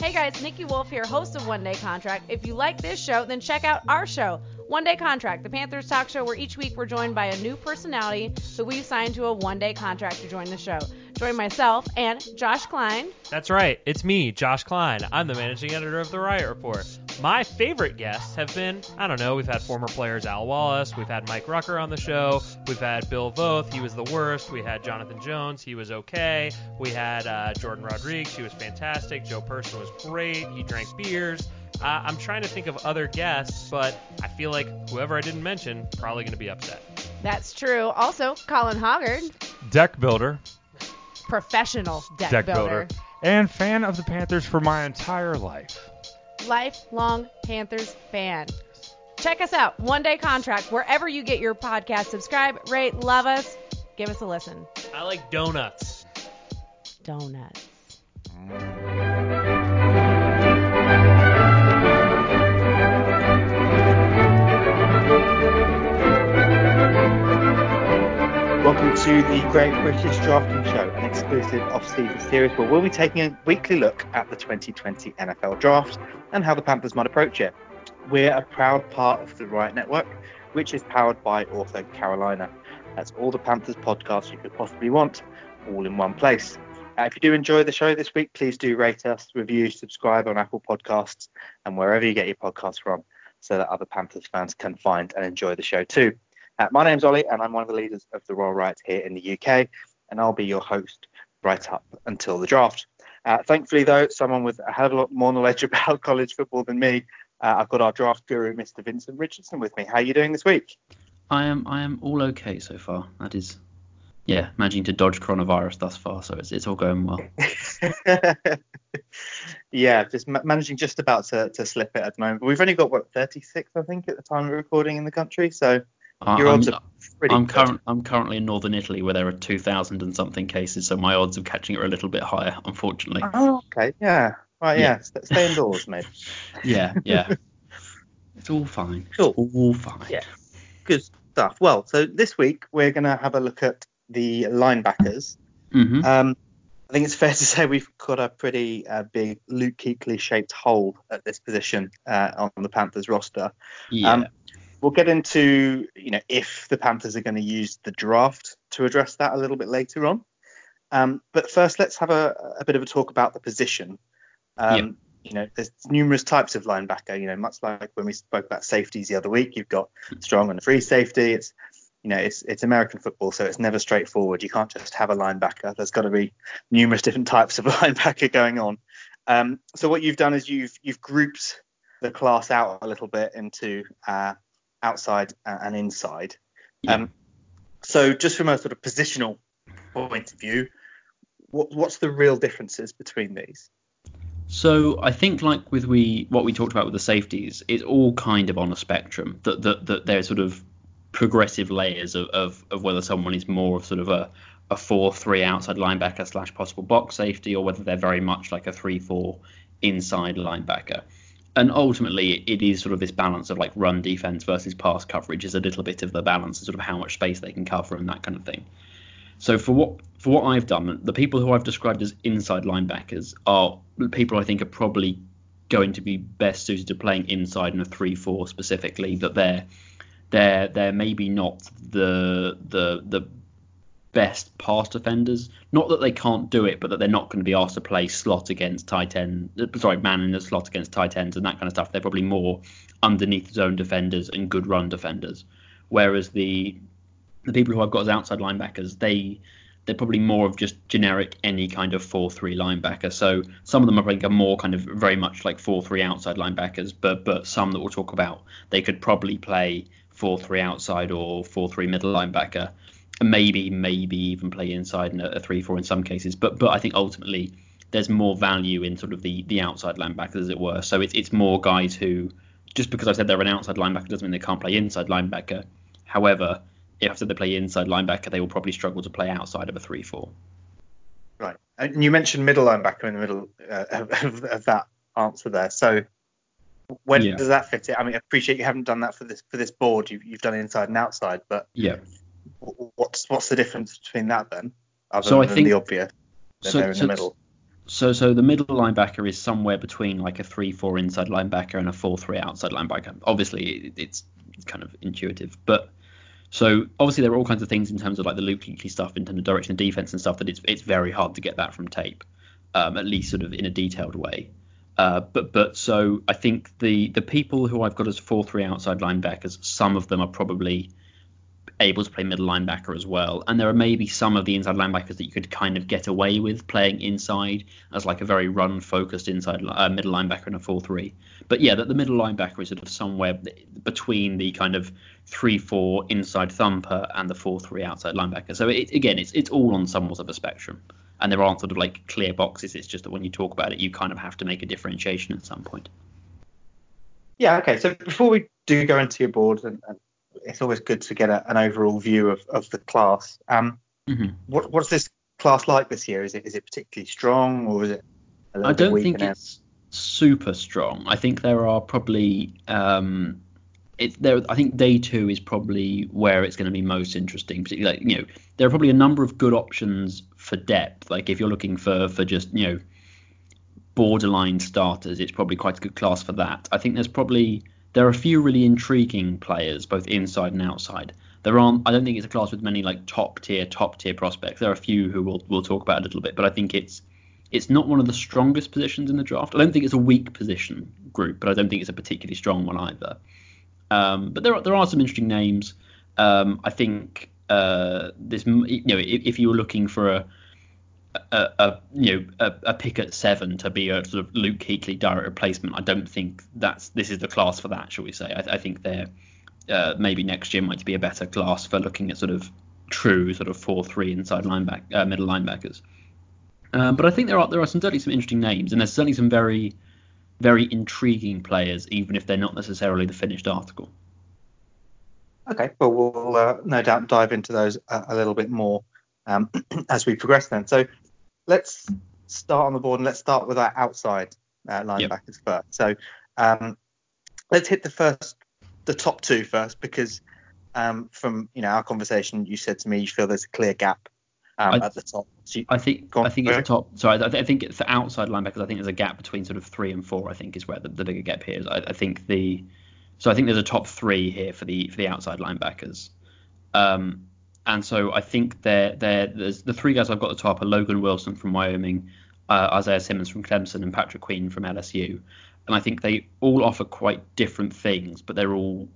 Hey guys, Nikki Wolf here, host of One Day Contract. If you like this show, then check out our show, One Day Contract, the Panthers talk show where each week we're joined by a new personality who we've signed to a one day contract to join the show. Join myself and Josh Klein. That's right, it's me, Josh Klein. I'm the managing editor of the Riot Report. My favorite guests have been, I don't know, we've had former players Al Wallace, we've had Mike Rucker on the show, we've had Bill Voth, he was the worst, we had Jonathan Jones, he was okay, we had uh, Jordan Rodriguez, he was fantastic, Joe Person was great, he drank beers. Uh, I'm trying to think of other guests, but I feel like whoever I didn't mention probably going to be upset. That's true. Also, Colin Hoggard, deck builder, professional deck, deck builder. builder, and fan of the Panthers for my entire life. Lifelong Panthers fan. Check us out, One Day Contract, wherever you get your podcast. Subscribe, rate, love us, give us a listen. I like donuts. Donuts. Welcome to the Great British Drafting Show, exclusive off-season series where we'll be taking a weekly look at the 2020 NFL Draft and how the Panthers might approach it. We're a proud part of the Riot Network, which is powered by Author Carolina. That's all the Panthers podcasts you could possibly want, all in one place. Uh, if you do enjoy the show this week, please do rate us, review, subscribe on Apple Podcasts and wherever you get your podcasts from, so that other Panthers fans can find and enjoy the show too. Uh, my name's Ollie, and I'm one of the leaders of the Royal Riot here in the UK, and I'll be your host right up until the draft. Uh, thankfully, though, someone with a hell of a lot more knowledge about college football than me, uh, I've got our draft guru, Mr. Vincent Richardson, with me. How are you doing this week? I am I am all okay so far. That is, yeah, managing to dodge coronavirus thus far, so it's it's all going well. yeah, just ma- managing just about to, to slip it at the moment. We've only got what 36, I think, at the time of recording in the country, so I'm, are pretty I'm current I'm currently in northern Italy where there are 2,000 and something cases, so my odds of catching it are a little bit higher, unfortunately. Oh, okay, yeah, right, yeah, Yeah. Stay indoors, mate. Yeah, yeah. it's all fine. It's all fine. Yeah. Good stuff. Well, so this week we're going to have a look at the linebackers. hmm Um, I think it's fair to say we've got a pretty uh, big Luke Kuechly shaped hole at this position uh, on the Panthers roster. yeah. Um, we'll get into you know if the Panthers are going to use the draft to address that a little bit later on. Um, but first, let's have a, a bit of a talk about the position. Um, Yeah. You know, there's numerous types of linebacker. You know, much like when we spoke about safeties the other week, you've got strong and free safety. It's you know, it's it's American football, so it's never straightforward. You can't just have a linebacker. There's got to be numerous different types of linebacker going on. Um, so what you've done is you've you've grouped the class out a little bit into uh, outside and inside. Yeah. Um, so just from a sort of positional point of view, what, what's the real differences between these? So I think like with we what we talked about with the safeties, it's all kind of on a spectrum. That that, that there's sort of progressive layers of, of, of whether someone is more of sort of a a four three outside linebacker slash possible box safety, or whether they're very much like a three four inside linebacker. And ultimately, it is sort of this balance of like run defense versus pass coverage is a little bit of the balance of sort of how much space they can cover and that kind of thing. So for what for what I've done, the people who I've described as inside linebackers are people I think are probably going to be best suited to playing inside in a three-four specifically. That they're they're they're maybe not the the the best pass defenders. Not that they can't do it, but that they're not going to be asked to play slot against tight end. Sorry, man in the slot against tight ends and that kind of stuff. They're probably more underneath zone defenders and good run defenders. Whereas the the people who I've got as outside linebackers, they they're probably more of just generic any kind of four three linebacker. So some of them are like a more kind of very much like four three outside linebackers, but but some that we'll talk about they could probably play four three outside or four three middle linebacker, maybe maybe even play inside in a, a three four in some cases. But but I think ultimately there's more value in sort of the the outside linebackers as it were. So it's it's more guys who just because I said they're an outside linebacker doesn't mean they can't play inside linebacker. However, if after they play inside linebacker, they will probably struggle to play outside of a 3 4. Right. And you mentioned middle linebacker in the middle uh, of, of that answer there. So when Yeah. does that fit it? I mean, I appreciate you haven't done that for this for this board. You've, you've done inside and outside, but Yeah. Wh- what's what's the difference between that then? Other So I think- the obvious, so- they're in so- the middle. So so the middle linebacker is somewhere between like a three-four inside linebacker and a four-three outside linebacker. Obviously, it's, it's kind of intuitive, but so obviously there are all kinds of things in terms of like the Luke Kuechly stuff in terms of direction of defense and stuff that it's it's very hard to get that from tape, um, at least sort of in a detailed way. Uh, but but so I think the the people who I've got as four three outside linebackers, some of them are probably able to play middle linebacker as well. And there are maybe some of the inside linebackers that you could kind of get away with playing inside as like a very run focused inside uh, middle linebacker in a 4 3. But yeah, that the middle linebacker is sort of somewhere between the kind of 3 4 inside thumper and the 4 3 outside linebacker. So it, again, it's, it's all on somewhat of a spectrum. And there aren't sort of like clear boxes. It's just that when you talk about it, you kind of have to make a differentiation at some point. Yeah, okay. So before we do go into your board and, and it's always good to get a, an overall view of, of the class. Um, mm-hmm. what, what's this class like this year? Is it is it particularly strong or is it? I don't think it's super strong. I think there are probably um, it, there. I think day two is probably where it's going to be most interesting. Particularly, like, you know, there are probably a number of good options for depth. Like if you're looking for for just you know borderline starters, it's probably quite a good class for that. I think there's probably there are a few really intriguing players, both inside and outside. There aren't. I don't think it's a class with many like top tier, top tier prospects. There are a few who we'll we'll talk about a little bit, but I think it's it's not one of the strongest positions in the draft. I don't think it's a weak position group, but I don't think it's a particularly strong one either. Um, but there are there are some interesting names. Um, I think uh, this you know if, if you were looking for a a, a, you know a, a, pick at seven to be a sort of Luke Kuechly direct replacement. I don't think that's this is the class for that, shall we say? I, I think they're uh, maybe next year might be a better class for looking at sort of true sort of four three inside lineback uh, middle linebackers. Um, but I think there are there are some certainly some interesting names, and there's certainly some very very intriguing players, even if they're not necessarily the finished article. Okay, well we'll uh, no doubt dive into those a, a little bit more um, as we progress then. So let's start on the board and let's start with our outside uh, linebackers yep. first. So um, let's hit the first, the top two first, because um, from you know our conversation, you said to me you feel there's a clear gap um, I, at the top. So you, I think I think it's the top. So I, I, think it's the outside linebackers. I think there's a gap between sort of three and four. I think is where the, the bigger gap here is. I, I, think the so I think there's a top three here for the for the outside linebackers. Um, and so I think they're, they're, the three guys I've got at the top are Logan Wilson from Wyoming, uh, Isaiah Simmons from Clemson, and Patrick Queen from LSU. And I think they all offer quite different things, but they're all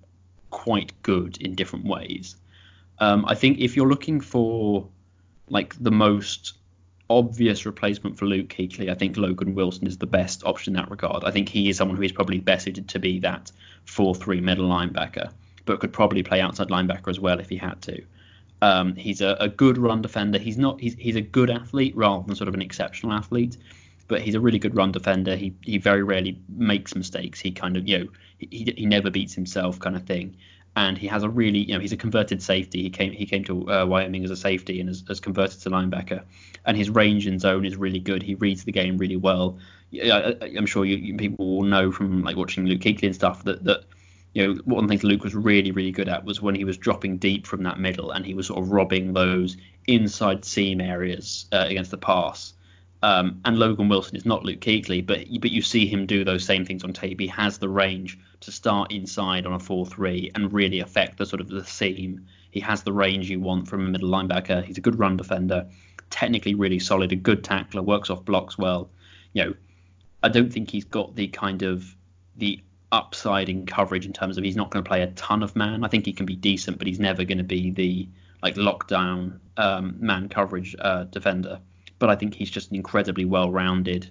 quite good in different ways. Um, I think if you're looking for like the most obvious replacement for Luke Kuechly, I think Logan Wilson is the best option in that regard. I think he is someone who is probably best suited to be that 4-3 middle linebacker, but could probably play outside linebacker as well if he had to. Um, he's a, a, good run defender. He's not. He's he's a good athlete rather than sort of an exceptional athlete, but he's a really good run defender. He he very rarely makes mistakes. He kind of you know he he never beats himself kind of thing. And he has a really you know he's a converted safety. He came he came to uh, Wyoming as a safety and has, has converted to linebacker. And his range and zone is really good. He reads the game really well. I, am sure you, you, people will know from like watching Luke Kuechly and stuff that that you know, one of the things Luke was really, really good at was when he was dropping deep from that middle and he was sort of robbing those inside seam areas uh, against the pass. Um, and Logan Wilson is not Luke Kuechly, but but you see him do those same things on tape. He has the range to start inside on a 4-3 and really affect the sort of the seam. He has the range you want from a middle linebacker. He's a good run defender, technically really solid, a good tackler, works off blocks well. You know, I don't think he's got the kind of the upside in coverage in terms of he's not going to play a ton of man. I think he can be decent, but he's never going to be the like lockdown um, man coverage uh, defender. But I think he's just an incredibly well-rounded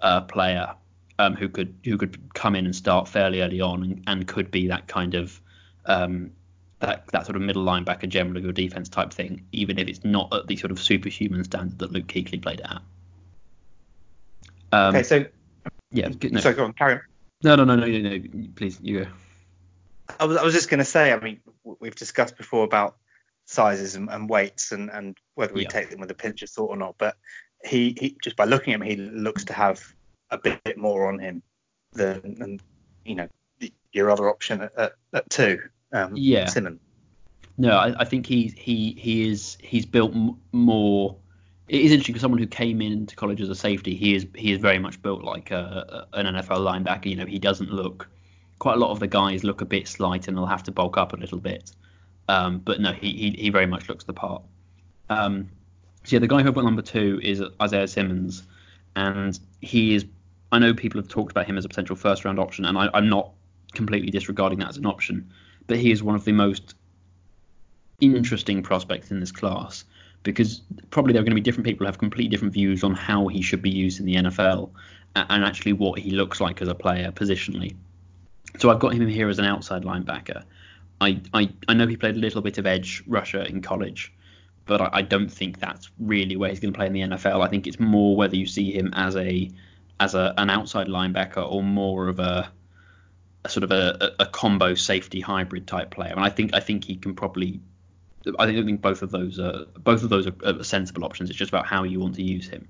uh, player um, who could who could come in and start fairly early on and, and could be that kind of um, that that sort of middle linebacker, general of your defense type thing, even if it's not at the sort of superhuman standard that Luke Kuechly played at. Um, okay, so yeah, no. so go on, carry on. No, no, no, no, no, no. Please, you go. I was, I was just going to say. I mean, we've discussed before about sizes and, and weights and, and whether we yeah. take them with a pinch of salt or not. But he, he just by looking at him, he looks to have a bit, more on him than, than you know your other option at, at, at two. Um, yeah. Simmons. No, I, I, think he he he is he's built m- more it is interesting because someone who came into college as a safety, he is he is very much built like a, a, an NFL linebacker. You know, he doesn't look. Quite a lot of the guys look a bit slight and they'll have to bulk up a little bit. Um, but no, he, he he very much looks the part. Um, so yeah, the guy who I put number two is Isaiah Simmons, and he is. I know people have talked about him as a potential first round option, and I, I'm not completely disregarding that as an option, but he is one of the most interesting prospects in this class because probably there are going to be different people who have completely different views on how he should be used in the NFL and actually what he looks like as a player positionally. So I've got him here as an outside linebacker. I, I, I know he played a little bit of edge rusher in college, but I, I don't think that's really where he's going to play in the NFL. I think it's more whether you see him as a as a, an outside linebacker or more of a, a sort of a, a, combo safety hybrid type player. And I think I think he can probably I think both of those are both of those are, are sensible options. It's just about how you want to use him.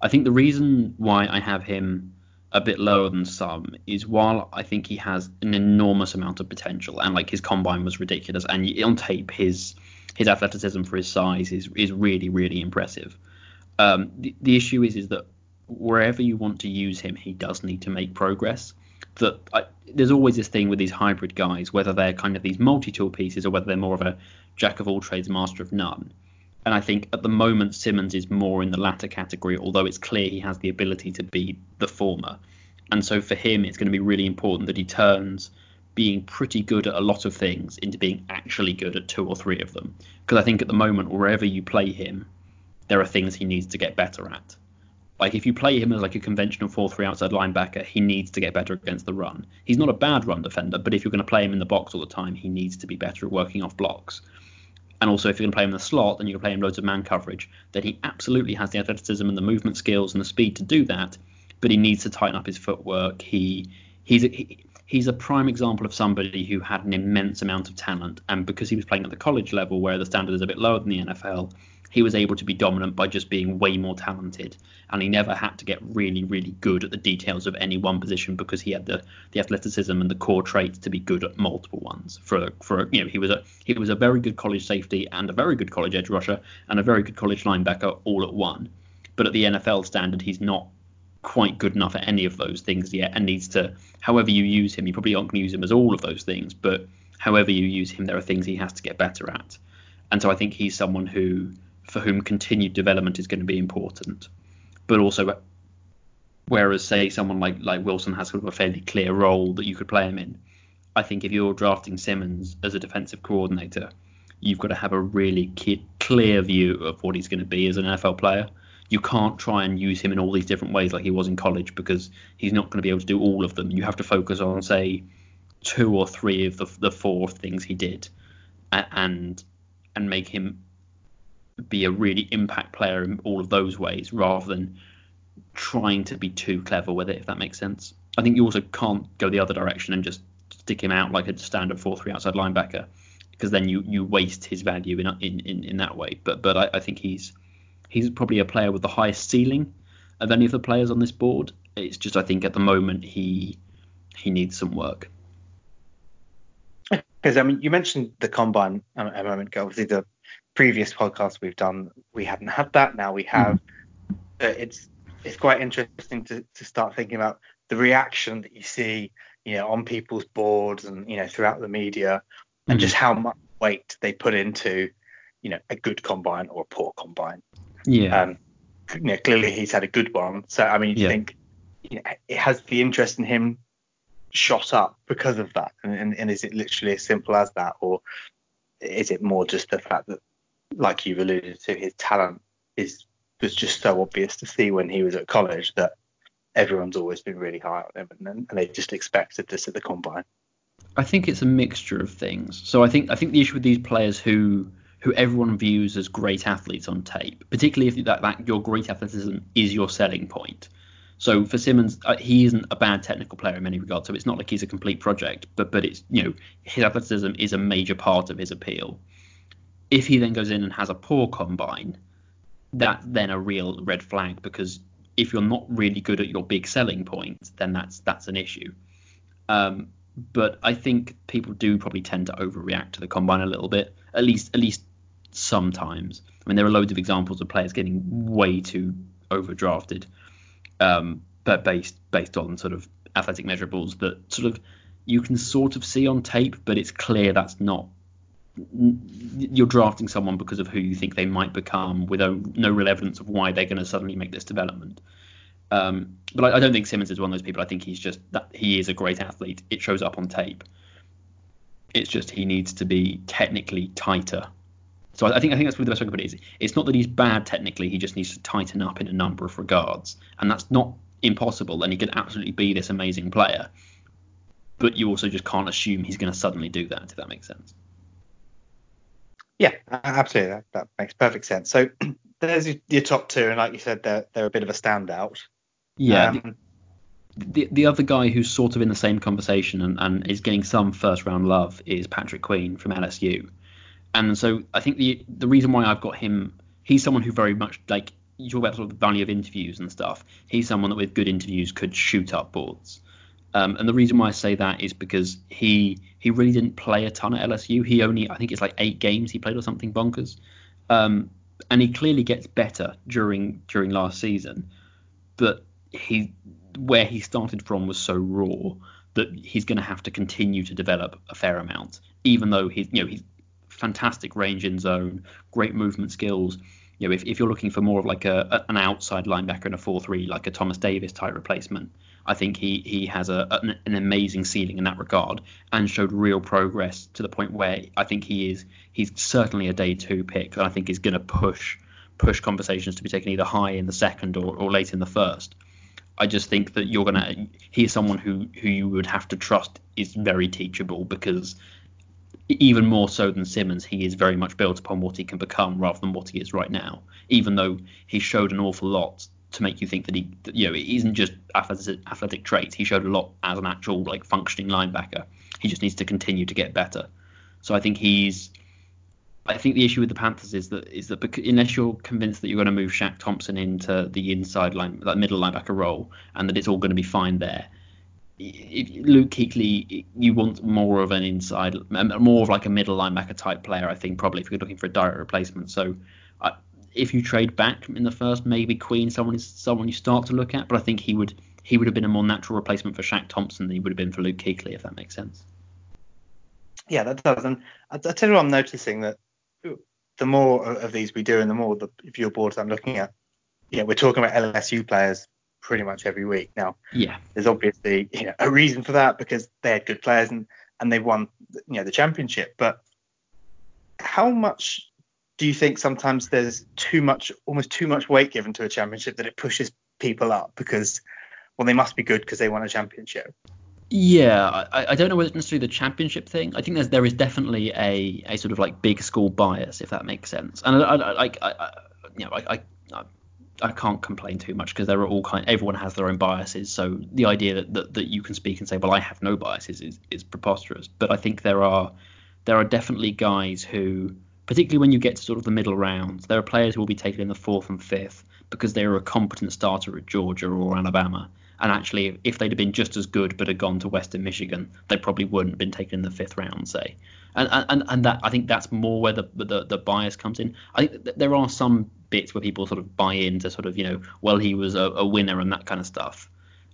I think the reason why I have him a bit lower than some is while I think he has an enormous amount of potential and like his combine was ridiculous and on tape his his athleticism for his size is is really really impressive. Um, the, the issue is is that wherever you want to use him, he does need to make progress. That I, there's always this thing with these hybrid guys, whether they're kind of these multi-tool pieces or whether they're more of a jack of all trades, master of none. And I think at the moment Simmons is more in the latter category, although it's clear he has the ability to be the former. And so for him, it's going to be really important that he turns being pretty good at a lot of things into being actually good at two or three of them. Because I think at the moment, wherever you play him, there are things he needs to get better at. Like if you play him as like a conventional 4-3 outside linebacker, he needs to get better against the run. He's not a bad run defender, but if you're going to play him in the box all the time, he needs to be better at working off blocks. And also, if you're going to play him in the slot and you're playing him loads of man coverage, then he absolutely has the athleticism and the movement skills and the speed to do that. But he needs to tighten up his footwork. He he's a, he, he's a prime example of somebody who had an immense amount of talent, and because he was playing at the college level, where the standard is a bit lower than the NFL, he was able to be dominant by just being way more talented and he never had to get really really good at the details of any one position because he had the the athleticism and the core traits to be good at multiple ones. For for you know he was a he was a very good college safety and a very good college edge rusher and a very good college linebacker all at one. But at the NFL standard he's not quite good enough at any of those things yet and needs to however you use him you probably aren't going to use him as all of those things but however you use him there are things he has to get better at. And so I think he's someone who for whom continued development is going to be important. But also, whereas say someone like like Wilson has sort of a fairly clear role that you could play him in, I think if you're drafting Simmons as a defensive coordinator, you've got to have a really clear view of what he's going to be as an NFL player. You can't try and use him in all these different ways like he was in college because he's not going to be able to do all of them. You have to focus on say two or three of the, the four things he did and and make him be a really impact player in all of those ways rather than trying to be too clever with it, if that makes sense. I think you also can't go the other direction and just stick him out like a standard 4-3 outside linebacker because then you, you waste his value in, in, in, in that way. But but I, I think he's he's probably a player with the highest ceiling of any of the players on this board. It's just I think at the moment he he needs some work. Because I mean, you mentioned the combine um, a moment ago. Obviously, the previous podcasts we've done, we hadn't had that. Now we have. Mm-hmm. Uh, it's it's quite interesting to, to start thinking about the reaction that you see, you know, on people's boards and you know throughout the media, and mm-hmm. just how much weight they put into, you know, a good combine or a poor combine. Yeah. Um, you know, clearly he's had a good one. So I mean, you yeah. think you know, it has the interest in him shot up because of that? And, and, and, is it literally as simple as that, or is it more just the fact that like you've alluded to, his talent is was just so obvious to see when he was at college that everyone's always been really high on him, and, and they just expected this at the combine. I think it's a mixture of things. So I think I think the issue with these players who who everyone views as great athletes on tape, particularly if that, that your great athleticism is your selling point. So for Simmons, uh, he isn't a bad technical player in many regards. So it's not like he's a complete project, but but it's you know his athleticism is a major part of his appeal. If he then goes in and has a poor combine, that's then a real red flag because if you're not really good at your big selling point, then that's that's an issue. Um, but I think people do probably tend to overreact to the combine a little bit, at least at least sometimes. I mean, there are loads of examples of players getting way too overdrafted, um, but based based on sort of athletic measurables that sort of you can sort of see on tape, but it's clear that's not you're drafting someone because of who you think they might become with no real evidence of why they're going to suddenly make this development. Um, but I, I, don't think Simmons is one of those people. I think he's just that he is a great athlete. It shows up on tape. It's just he needs to be technically tighter. So I, I think I think that's the best way to put it. Is it's not that he's bad technically. He just needs to tighten up in a number of regards, and that's not impossible. And he could absolutely be this amazing player. But you also just can't assume he's going to suddenly do that. If that makes sense. Yeah, absolutely. That, that makes perfect sense. So there's your top two, and like you said, they're they're a bit of a standout. Yeah. Um, the, the other guy who's sort of in the same conversation and, and is getting some first round love is Patrick Queen from LSU. And so I think the the reason why I've got him, he's someone who very much like you talk about sort of the value of interviews and stuff. He's someone that with good interviews could shoot up boards. Um, and the reason why I say that is because he he really didn't play a ton at LSU. He only I think it's like eight games he played or something bonkers. Um, and he clearly gets better during during last season, but he where he started from was so raw that he's going to have to continue to develop a fair amount. Even though he's you know he's fantastic range in zone, great movement skills. You know, if, if you're looking for more of like a, an outside linebacker in a 4-3, like a Thomas Davis type replacement, I think he he has a, an, an, amazing ceiling in that regard and showed real progress to the point where I think he is he's certainly a day two pick and I think he's going to push push conversations to be taken either high in the second or, or late in the first. I just think that you're gonna he's someone who who you would have to trust is very teachable because even more so than Simmons, he is very much built upon what he can become rather than what he is right now. Even though he showed an awful lot to make you think that he, that, you know, it isn't just athletic, traits. He showed a lot as an actual like functioning linebacker. He just needs to continue to get better. So I think he's. I think the issue with the Panthers is that is that unless you're convinced that you're going to move Shaq Thompson into the inside line, that middle linebacker role, and that it's all going to be fine there, Luke Kuechly, you want more of an inside, more of like a middle linebacker type player. I think probably if you're looking for a direct replacement. So uh, if you trade back in the first, maybe Queen, someone is someone you start to look at. But I think he would he would have been a more natural replacement for Shaq Thompson than he would have been for Luke Kuechly, if that makes sense. Yeah, that does. And I, I tell you what, I'm noticing that the more of these we do, and the more the viewer boards I'm looking at, yeah, we're talking about LSU players pretty much every week now. Yeah, there's obviously you know a reason for that because they had good players and and they won you know the championship. But how much do you think sometimes there's too much, almost too much weight given to a championship that it pushes people up because, well, they must be good because they won a championship? Yeah, I, I don't know whether it's necessarily the championship thing. I think there's there is definitely a, a sort of like big school bias, if that makes sense. And I, I, I, I you know, I, I, I can't complain too much because there are all kind. Everyone has their own biases. So the idea that, that, that you can speak and say, well, I have no biases is, is preposterous. But I think there are there are definitely guys who particularly when you get to sort of the middle rounds. There are players who will be taken in the fourth and fifth because they are a competent starter at Georgia or Alabama. And actually, if they'd have been just as good but had gone to Western Michigan, they probably wouldn't have been taken in the fifth round, say. And and, and that I think that's more where the, the, the bias comes in. I think there are some bits where people sort of buy into sort of you know, well he was a, a winner and that kind of stuff.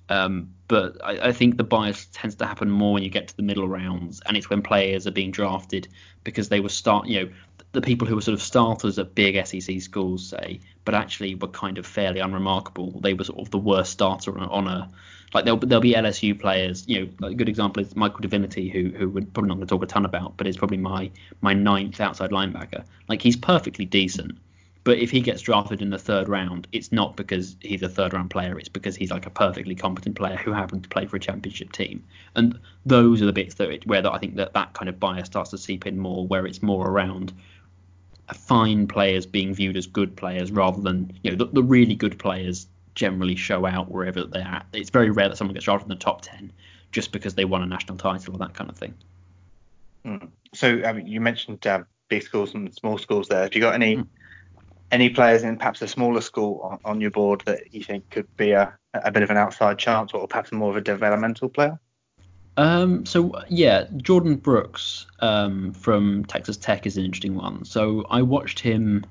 Um, but I, I, think the bias tends to happen more when you get to the middle rounds, and it's when players are being drafted because they were start, you know, the people who were sort of starters at big SEC schools, say, but actually were kind of fairly unremarkable. They were sort of the worst starter on a, like there'll, there'll be LSU players. You know, a good example is Michael Divinity, who who we're probably not going to talk a ton about, but is probably my my ninth outside linebacker. Like he's perfectly decent, but if he gets drafted in the third round, it's not because he's a third round player. It's because he's like a perfectly competent player who happened to play for a championship team. And those are the bits that it, where I think that that kind of bias starts to seep in more, where it's more around fine players being viewed as good players rather than you know the, the really good players generally show out wherever they're at. It's very rare that someone gets drafted in the top ten just because they won a national title or that kind of thing. Mm. So mean, you mentioned uh, big schools and small schools there. Have you got any? Mm any players in perhaps a smaller school on, on your board that you think could be a, a bit of an outside chance or perhaps more of a developmental player? Um, so yeah, Jordyn Brooks um, from Texas Tech is an interesting one. So I watched him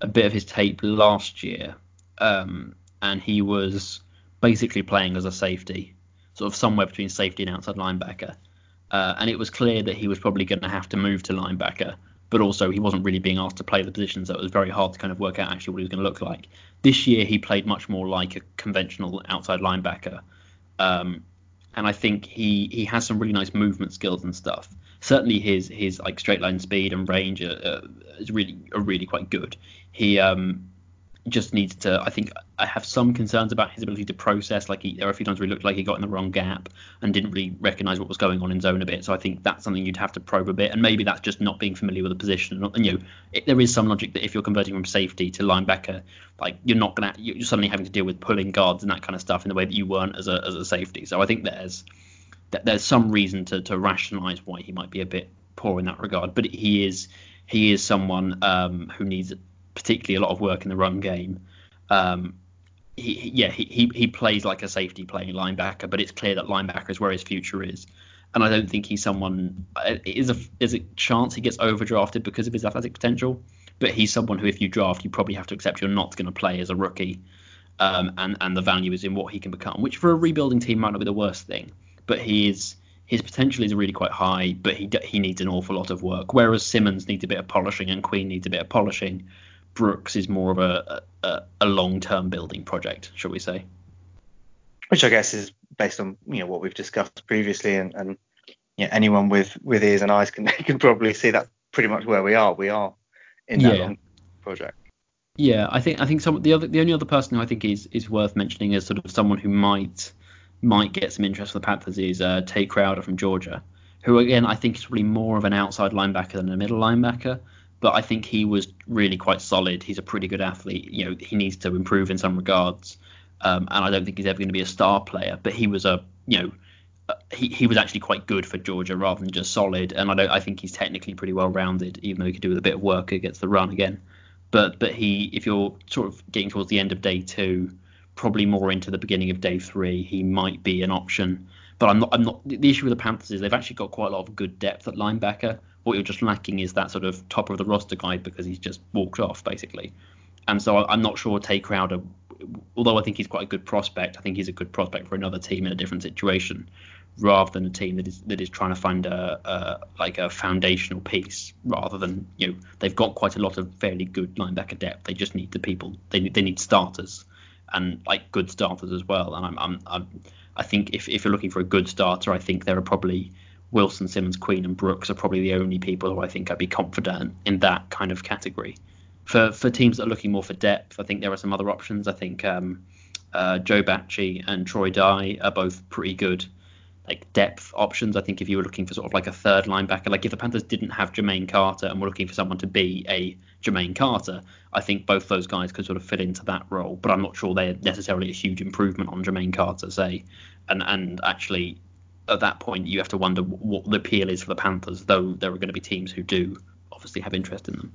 a bit of his tape last year, um, and he was basically playing as a safety, sort of somewhere between safety and outside linebacker. Uh, and it was clear that he was probably going to have to move to linebacker, but also he wasn't really being asked to play the position, so it was very hard to kind of work out actually what he was going to look like. This year he played much more like a conventional outside linebacker, um, and I think he he has some really nice movement skills and stuff. Certainly his his like straight line speed and range are, is really are really quite good. He um just needs to. I think I have some concerns about his ability to process. Like he, there are a few times where he looked like he got in the wrong gap and didn't really recognise what was going on in zone a bit. So I think that's something you'd have to probe a bit. And maybe that's just not being familiar with the position. And you know, it, there is some logic that if you're converting from safety to linebacker, like you're not gonna, you're suddenly having to deal with pulling guards and that kind of stuff in the way that you weren't as a as a safety. So I think there's there's some reason to to rationalise why he might be a bit poor in that regard. But he is he is someone um, who needs particularly a lot of work in the run game. Um, he, yeah, he, he plays like a safety playing linebacker, but it's clear that linebacker is where his future is. And I don't think he's someone. Is a is a chance he gets overdrafted because of his athletic potential, but he's someone who, if you draft, you probably have to accept you're not going to play as a rookie, um, and and the value is in what he can become, which for a rebuilding team might not be the worst thing. But he is his potential is really quite high, but he he needs an awful lot of work. Whereas Simmons needs a bit of polishing and Queen needs a bit of polishing. Brooks is more of a, a, a long-term building project, shall we say? Which I guess is based on you know what we've discussed previously, and, and you know, anyone with with ears and eyes can can probably see that pretty much where we are. We are in that yeah. long project. Yeah, I think I think some the other the only other person who I think is is worth mentioning as sort of someone who might might get some interest for the Panthers is uh, Tae Crowder from Georgia, who again I think is probably more of an outside linebacker than a middle linebacker but I think he was really quite solid. He's a pretty good athlete. You know, he needs to improve in some regards, um, and I don't think he's ever going to be a star player. But he was a, you know, uh, he, he was actually quite good for Georgia rather than just solid. And I don't, I think he's technically pretty well rounded, even though he could do with a bit of work against the run again. But but he, if you're sort of getting towards the end of day two, probably more into the beginning of day three, he might be an option. But I'm not. I'm not. The issue with the Panthers is they've actually got quite a lot of good depth at linebacker. What you're just lacking is that sort of top of the roster guy because he's just walked off basically. And so I'm not sure Tae Crowder, although I think he's quite a good prospect, I think he's a good prospect for another team in a different situation, rather than a team that is that is trying to find a, a like a foundational piece, rather than you know they've got quite a lot of fairly good linebacker depth. They just need the people. They need, they need starters and like good starters as well. And I'm, I'm, I'm I think if if you're looking for a good starter, I think there are probably Wilson, Simmons, Queen, and Brooks are probably the only people who I think I'd be confident in that kind of category. For for teams that are looking more for depth, I think there are some other options. I think um, uh, Joe Bachie and Troy Dye are both pretty good like depth options. I think if you were looking for sort of like a third linebacker, like if the Panthers didn't have Jermaine Carter and were looking for someone to be a Jermaine Carter, I think both those guys could sort of fit into that role. But I'm not sure they're necessarily a huge improvement on Jermaine Carter, say. And and actually at that point you have to wonder what the appeal is for the Panthers, though there are going to be teams who do obviously have interest in them.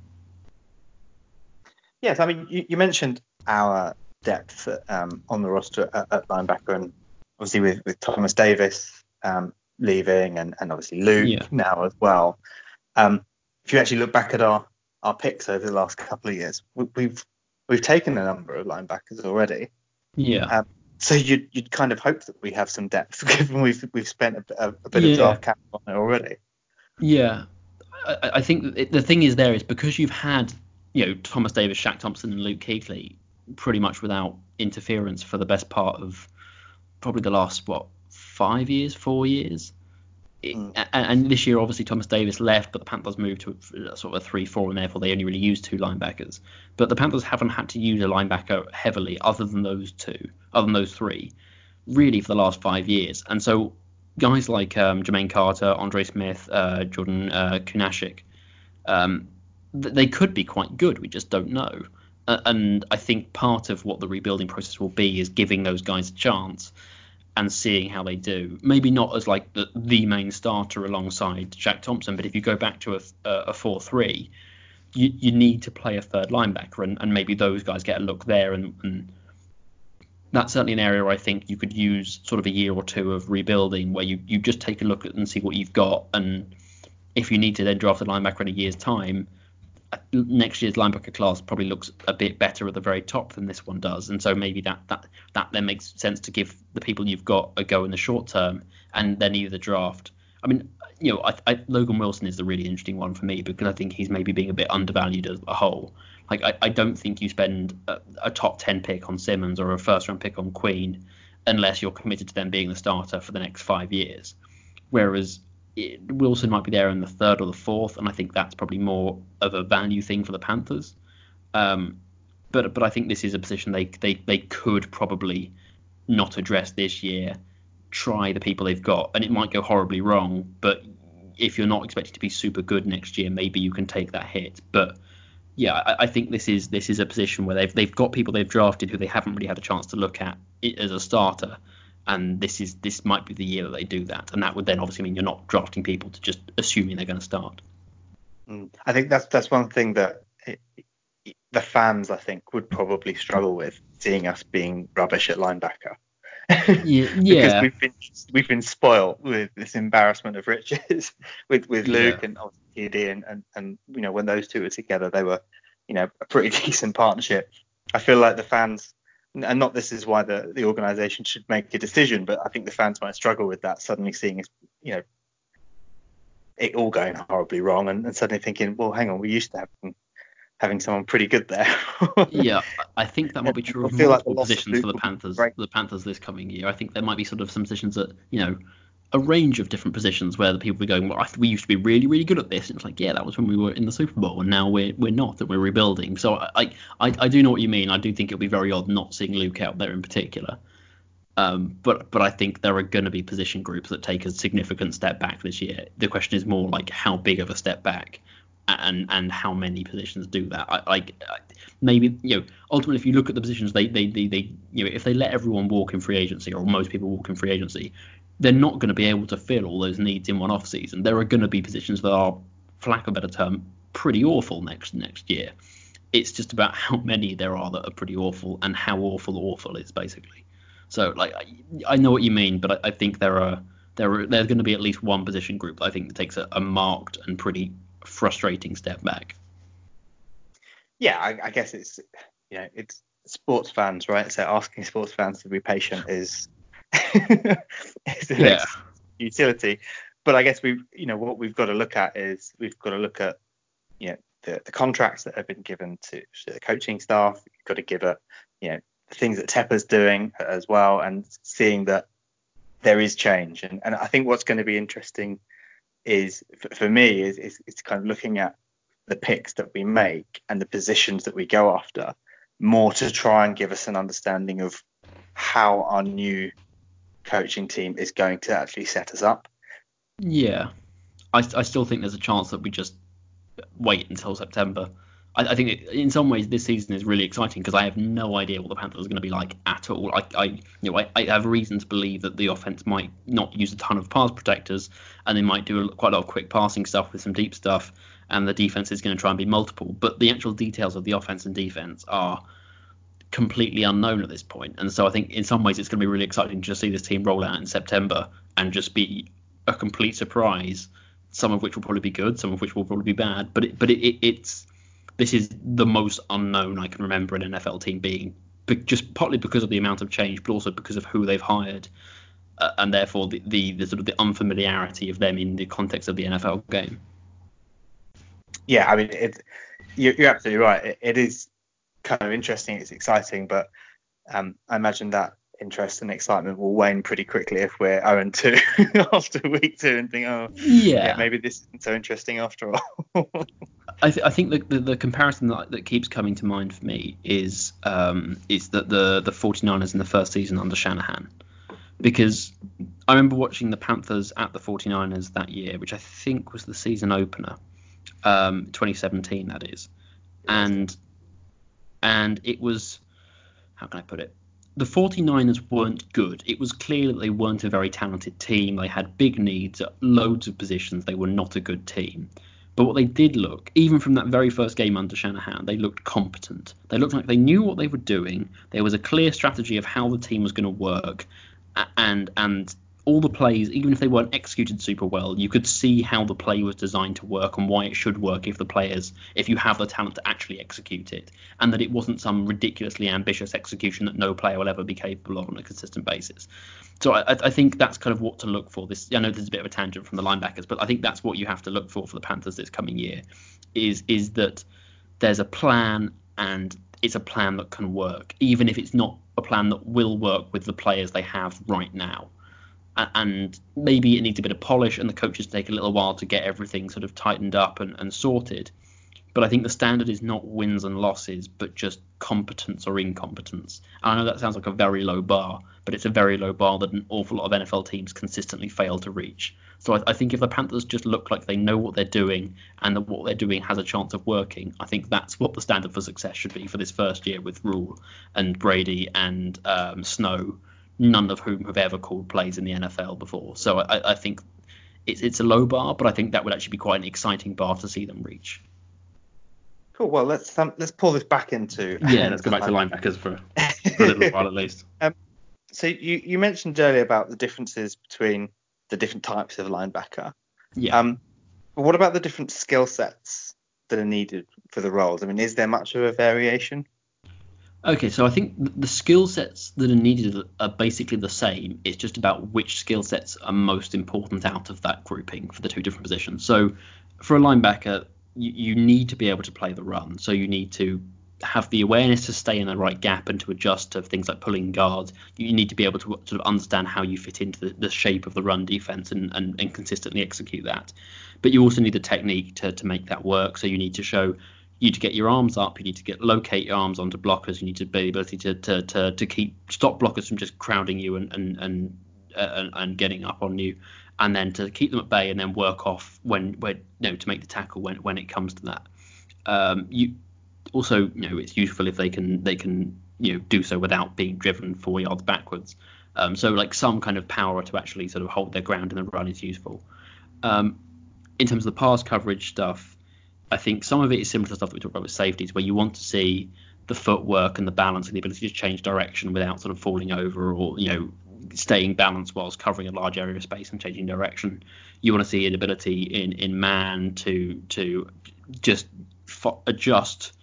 Yes, I mean you, you mentioned our depth um, on the roster at, at, linebacker, and obviously with, with Thomas Davis um, leaving, and, and obviously Luke yeah. now as well. Um, if you actually look back at our our picks over the last couple of years, we, we've we've taken a number of linebackers already. Yeah. Um, so you'd you'd kind of hope that we have some depth, given we've we've spent a, a, a bit yeah. of draft capital on it already. Yeah, I, I think it, the thing is there is because you've had you know Thomas Davis, Shaq Thompson, and Luke Kuechly pretty much without interference for the best part of probably the last what five years, four years. Mm. and, and, this year, obviously, Thomas Davis left, but the Panthers moved to a, sort of a three-four, and therefore they only really used two linebackers. But the Panthers haven't had to use a linebacker heavily, other than those two, other than those three, really for the last five years. And so guys like um, Jermaine Carter, Andre Smith, uh, Jordan uh, Kunaszyk, um, th- they could be quite good. We just don't know. Uh, and I think part of what the rebuilding process will be is giving those guys a chance and seeing how they do. Maybe not as like the, the main starter alongside Shaq Thompson, but if you go back to a, a 4-3, you, you need to play a third linebacker, and, and maybe those guys get a look there. And, and that's certainly an area where I think you could use sort of a year or two of rebuilding, where you, you just take a look at and see what you've got, and if you need to then draft a linebacker in a year's time, next year's linebacker class probably looks a bit better at the very top than this one does, and so maybe that that that then makes sense to give the people you've got a go in the short term, and then either draft. I mean, you know, I, I, Logan Wilson is the really interesting one for me because I think he's maybe being a bit undervalued as a whole. Like, I, I don't think you spend a, a top ten pick on Simmons or a first round pick on Queen unless you're committed to them being the starter for the next five years. Whereas it, Wilson might be there in the third or the fourth, and I think that's probably more of a value thing for the Panthers. Um, but but I think this is a position they they they could probably not address this year. Try the people they've got, and it might go horribly wrong. But if you're not expected to be super good next year, maybe you can take that hit. But yeah, I, I, think this is this is a position where they've they've got people they've drafted who they haven't really had a chance to look at as a starter, and this is this might be the year that they do that, and that would then obviously mean you're not drafting people to just assuming they're going to start. Mm. I think that's that's one thing that it, the fans I think would probably struggle with seeing us being rubbish at linebacker. yeah, because we've been we've been spoiled with this embarrassment of riches with with Luke yeah. and obviously and, and and you know when those two were together they were you know a pretty decent partnership. I feel like the fans and not this is why the the organization should make a decision, but I think the fans might struggle with that suddenly seeing you know it all going horribly wrong and, and suddenly thinking, well, hang on, we used to have having someone pretty good there. yeah, I think that might be true of multiple like positions for the Panthers. The Panthers this coming year. I think there might be sort of some positions that you know a range of different positions where the people were going, well, we used to be really, really good at this. And it's like, yeah, that was when we were in the Super Bowl, and now we're we're not, and we're rebuilding. So I I, I do know what you mean. I do think it'll be very odd not seeing Luke out there in particular. Um, but but I think there are going to be position groups that take a significant step back this year. The question is more like how big of a step back and and how many positions do that. Like maybe you know ultimately if you look at the positions they, they they they you know if they let everyone walk in free agency or most people walk in free agency, they're not going to be able to fill all those needs in one off season. There are going to be positions that are, for lack of a better term, pretty awful next next year. It's just about how many there are that are pretty awful and how awful awful is basically. So like I, I know what you mean, but I, I think there are there are there's going to be at least one position group I think that takes a, a marked and pretty frustrating step back. Yeah, I, I guess it's you know it's sports fans, right? So asking sports fans to be patient is is the yeah. utility. But I guess we you know what we've got to look at is we've got to look at you know the, the contracts that have been given to, to the coaching staff. You've got to give up, you know the things that Tepper's doing as well, and seeing that there is change. And and I think what's going to be interesting is for, for me is, is is kind of looking at the picks that we make and the positions that we go after more to try and give us an understanding of how our new coaching team is going to actually set us up. Yeah, I, I still think there's a chance that we just wait until September. I, I think it, in some ways this season is really exciting because I have no idea what the Panthers are going to be like at all. I, I you know I, I, have reason to believe that the offense might not use a ton of pass protectors and they might do a, quite a lot of quick passing stuff with some deep stuff, and the defense is going to try and be multiple. But the actual details of the offense and defense are completely unknown at this point. And so I think in some ways it's going to be really exciting to see this team roll out in September and just be a complete surprise. Some of which will probably be good, some of which will probably be bad. But it, but it, it, it's this is the most unknown I can remember an NFL team being, but just partly because of the amount of change, but also because of who they've hired, uh, and therefore the, the, the sort of the unfamiliarity of them in the context of the NFL game. Yeah, I mean, it, you're, absolutely right. It, it is kind of interesting. It's exciting, but um, I imagine that interest and excitement will wane pretty quickly if we're 0 2 after week two and think, oh, yeah. yeah. maybe this isn't so interesting after all. I, th- I, think the, the, the comparison that, that, keeps coming to mind for me is um, is that the the 49ers in the first season under Shanahan, because I remember watching the Panthers at the 49ers that year, which I think was the season opener, um, 2017 that is, and and it was how can I put it? The 49ers weren't good. It was clear that they weren't a very talented team. They had big needs at loads of positions. They were not a good team. But what they did look, even from that very first game under Shanahan, they looked competent. They looked like they knew what they were doing. There was a clear strategy of how the team was going to work, and and all the plays, even if they weren't executed super well, you could see how the play was designed to work and why it should work if the players, if you have the talent to actually execute it, and that it wasn't some ridiculously ambitious execution that no player will ever be capable of on a consistent basis. So I, I think that's kind of what to look for. This I know there's a bit of a tangent from the linebackers, but I think that's what you have to look for for the Panthers this coming year, is is that there's a plan and it's a plan that can work, even if it's not a plan that will work with the players they have right now. And maybe it needs a bit of polish, and the coaches take a little while to get everything sort of tightened up and, and sorted. But I think the standard is not wins and losses, but just competence or incompetence. And I know that sounds like a very low bar, but it's a very low bar that an awful lot of NFL teams consistently fail to reach. So I, I, think if the Panthers just look like they know what they're doing and that what they're doing has a chance of working, I think that's what the standard for success should be for this first year with Rhule and Brady and um, Snow, none of whom have ever called plays in the NFL before. So I, I think it's it's a low bar, but I think that would actually be quite an exciting bar to see them reach. Cool. Well, let's um, let's pull this back into yeah. Let's go back to linebackers for, for a little while at least. Um, so you you mentioned earlier about the differences between the different types of linebacker. Yeah. Um, but what about the different skill sets that are needed for the roles? I mean, is there much of a variation? Okay, so I think the skill sets that are needed are basically the same. It's just about which skill sets are most important out of that grouping for the two different positions. So for a linebacker, you, you need to be able to play the run. So you need to have the awareness to stay in the right gap and to adjust to things like pulling guards. You need to be able to sort of understand how you fit into the, the shape of the run defense and, and, and, consistently execute that. But you also need the technique to, to make that work. So you need to show you need to get your arms up, you need to get locate your arms onto blockers, you need to be the ability to, to, to, to keep stop blockers from just crowding you and and and, uh, and getting up on you, and then to keep them at bay and then work off when when you know to make the tackle when when it comes to that. Um, you also, you know, it's useful if they can they can you know do so without being driven four yards backwards. Um, so like some kind of power to actually sort of hold their ground in the run is useful. Um, in terms of the pass coverage stuff, I think some of it is similar to stuff that we talked about with safeties, where you want to see the footwork and the balance and the ability to change direction without sort of falling over or you know staying balanced whilst covering a large area of space and changing direction. You want to see an ability in in man to to just fo- adjust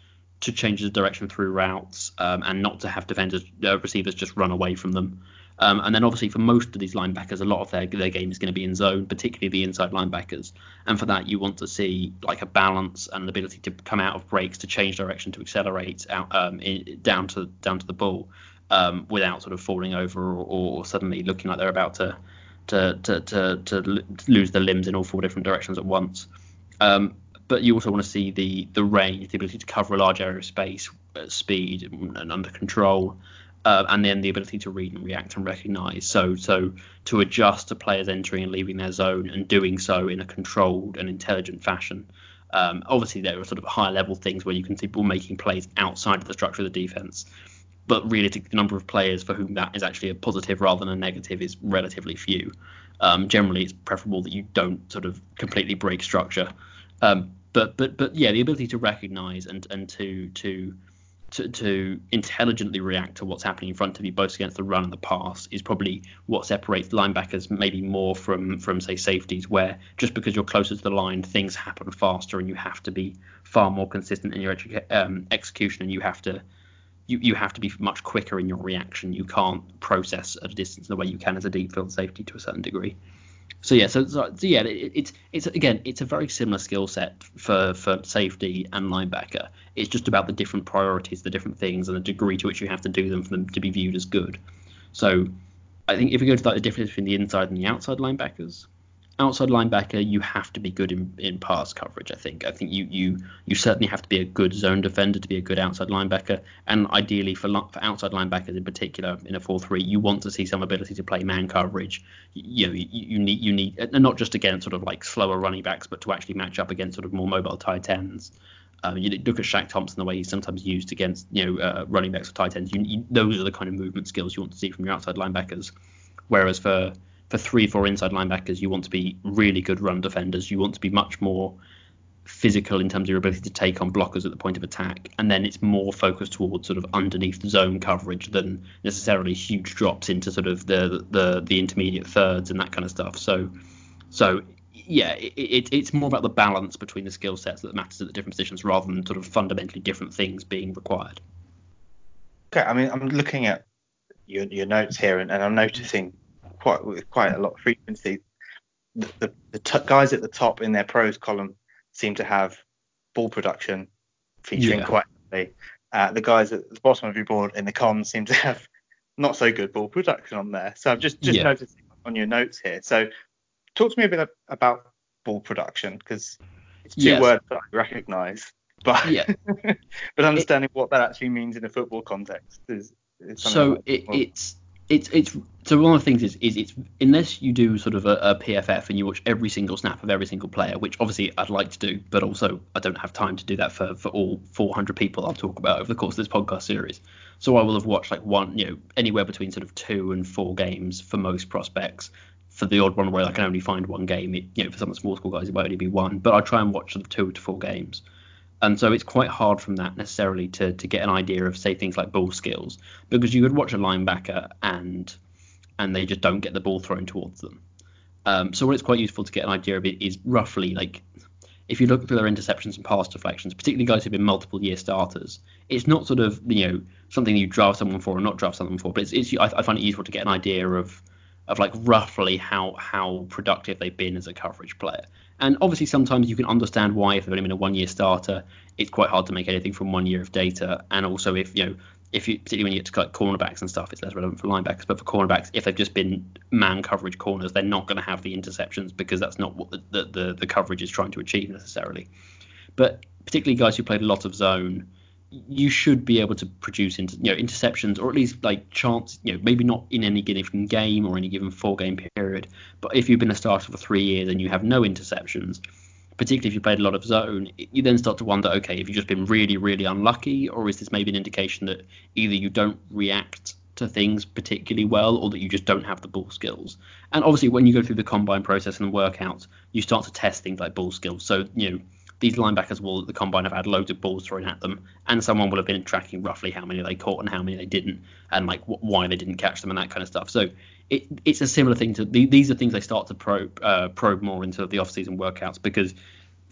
to change the direction through routes um, and not to have defenders uh, receivers just run away from them. Um, and then obviously for most of these linebackers, a lot of their their game is going to be in zone, particularly the inside linebackers. And for that, you want to see like a balance and an ability to come out of breaks, to change direction, to accelerate out um, in, down to down to the ball um, without sort of falling over or, or, suddenly looking like they're about to to, to to to lose their limbs in all four different directions at once. Um, but you also want to see the the range, the ability to cover a large area of space at speed and under control, uh, and then the ability to read and react and recognize. So so to adjust to players entering and leaving their zone and doing so in a controlled and intelligent fashion. Um, obviously, there are sort of higher level things where you can see people making plays outside of the structure of the defense. But really, the number of players for whom that is actually a positive rather than a negative is relatively few. Um, generally, it's preferable that you don't sort of completely break structure. Um, but but but yeah, the ability to recognise and and to to to, to intelligently react to what's happening in front of you, both against the run and the pass, is probably what separates linebackers maybe more from from say safeties, where just because you're closer to the line, things happen faster, and you have to be far more consistent in your um, execution, and you have to you, you have to be much quicker in your reaction. You can't process at a distance the way you can as a deep field safety to a certain degree. So yeah, so, so, yeah, it, it's it's again, it's a very similar skill set for for safety and linebacker. It's just about the different priorities, the different things, and the degree to which you have to do them for them to be viewed as good. So I think if we go to like the difference between the inside and the outside linebackers, outside linebacker, you have to be good in, in pass coverage. I think. I think you you you certainly have to be a good zone defender to be a good outside linebacker, and ideally for for outside linebackers in particular in a four three, you want to see some ability to play man coverage. You know, you, you need you need and not just against sort of like slower running backs, but to actually match up against sort of more mobile tight ends. Um, you look at Shaq Thompson, the way he's sometimes used against you know uh, running backs or tight ends. You, you, those are the kind of movement skills you want to see from your outside linebackers. Whereas for for three, four inside linebackers, you want to be really good run defenders. You want to be much more physical in terms of your ability to take on blockers at the point of attack, and then it's more focused towards sort of underneath the zone coverage than necessarily huge drops into sort of the the the intermediate thirds and that kind of stuff. So so yeah, it, it, it's more about the balance between the skill sets that matters at the different positions rather than sort of fundamentally different things being required. Okay, I mean, I'm looking at your, your notes here, and, and I'm noticing quite with quite a lot of frequency the, the, the t- guys at the top in their pros column seem to have ball production featuring Yeah. quite heavily. Uh, the guys at the bottom of your board in the cons seem to have not so good ball production on there. So I'm just just Yeah. noticing on your notes here. So talk to me a bit about ball production because it's two Yes. words that I recognise, but Yeah. but understanding what that actually means in a football context is, is something So it, it's it's it's so one of the things is is it's unless you do sort of a, a PFF and you watch every single snap of every single player, which obviously I'd like to do, but also I don't have time to do that for for all 400 people I'll talk about over the course of this podcast series. So I will have watched like one, you know, anywhere between sort of two and four games for most prospects. For the odd one where I can only find one game, it, you know, for some of the small school guys it might only be one, but I try and watch sort of two to four games and so it's quite hard from that necessarily to to get an idea of say things like ball skills because you could watch a linebacker and and they just don't get the ball thrown towards them. Um, so what it's quite useful to get an idea of it is roughly like if you look through their interceptions and pass deflections, particularly guys who've been multiple year starters, it's not sort of you know something you draft someone for or not draft someone for, but it's, it's I, I find it useful to get an idea of of like roughly how how productive they've been as a coverage player. And obviously sometimes you can understand why if they've only been a one year starter, it's quite hard to make anything from one year of data. And also if you know if you particularly when you get to like cornerbacks and stuff, it's less relevant for linebackers. But for cornerbacks, if they've just been man coverage corners, they're not going to have the interceptions because that's not what the, the, the, the coverage is trying to achieve necessarily. But particularly guys who played a lot of zone, you should be able to produce inter, you know interceptions or at least like chance you know maybe not in any given game or any given four game period but if you've been a starter for three years and you have no interceptions particularly if you played a lot of zone you then start to wonder okay have you just been really really unlucky or is this maybe an indication that either you don't react to things particularly well or that you just don't have the ball skills? And obviously when you go through the combine process and the workouts you start to test things like ball skills. So you know these linebackers will at the combine have had loads of balls thrown at them, and someone will have been tracking roughly how many they caught and how many they didn't, and like wh- why they didn't catch them and that kind of stuff. So it, it's a similar thing to the, these are things they start to probe uh, probe more into the off-season workouts because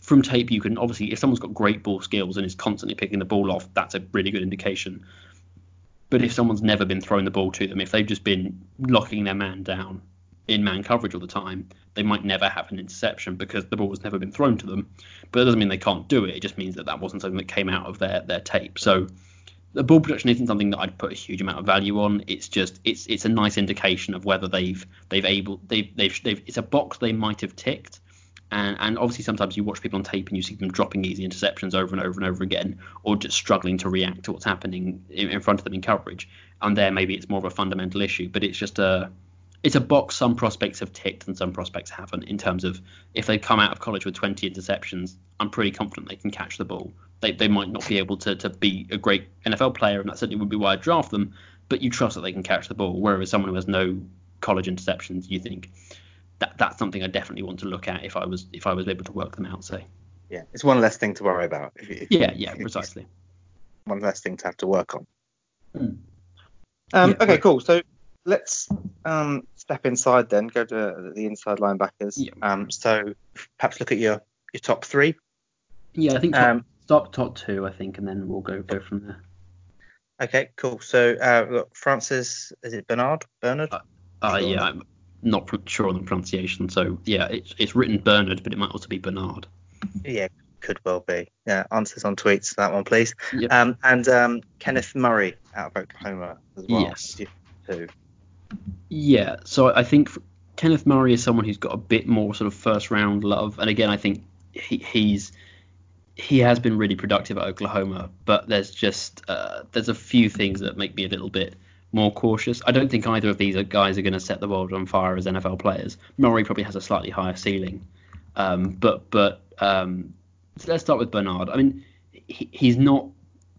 from tape you can obviously if someone's got great ball skills and is constantly picking the ball off, that's a really good indication. But if someone's never been throwing the ball to them, if they've just been locking their man down in man coverage all the time, they might never have an interception because the ball has never been thrown to them. But it doesn't mean they can't do it. It just means that that wasn't something that came out of their their tape. So the ball production isn't something that I'd put a huge amount of value on. It's just it's it's a nice indication of whether they've they've able they've they've, they've it's a box they might have ticked. And, and obviously sometimes you watch people on tape and you see them dropping easy interceptions over and over and over again, or just struggling to react to what's happening in, in front of them in coverage. And there maybe it's more of a fundamental issue, but it's just a it's a box some prospects have ticked and some prospects haven't in terms of if they come out of college with 20 interceptions, I'm pretty confident they can catch the ball. They, they might not be able to, to be a great NFL player, and that certainly would be why I draft them, but you trust that they can catch the ball. Whereas someone who has no college interceptions, you think that that's something I definitely want to look at if I was if I was able to work them out. Say, yeah, it's one less thing to worry about. If, if, yeah, yeah, precisely. One less thing to have to work on. Hmm. Um, Yeah, okay, right. cool. So let's um, step inside then. Go to the inside linebackers. Yeah. Um, so perhaps look at your your top three. Yeah, I think top, Um, start top two, I think, and then we'll go go from there. Okay, cool. So uh, we've got Francis. Is it Bernard? Bernard? Uh, Sure. yeah, I'm not pr- sure on the pronunciation, so yeah, it's it's written Bernard, but it might also be Bernard. Yeah, could well be. Yeah, answers on tweets for that one, please. Yep. Um, and um, Kenneth Murray out of Oklahoma as well. Yes. Too. Yeah, so I think Kenneth Murray is someone who's got a bit more sort of first round love, and again, I think he, he's he has been really productive at Oklahoma, but there's just uh, there's a few things that make me a little bit more cautious. I don't think either of these guys are going to set the world on fire as NFL players. Murray probably has a slightly higher ceiling, um, but but um, so let's start with Bernard. I mean, he, he's not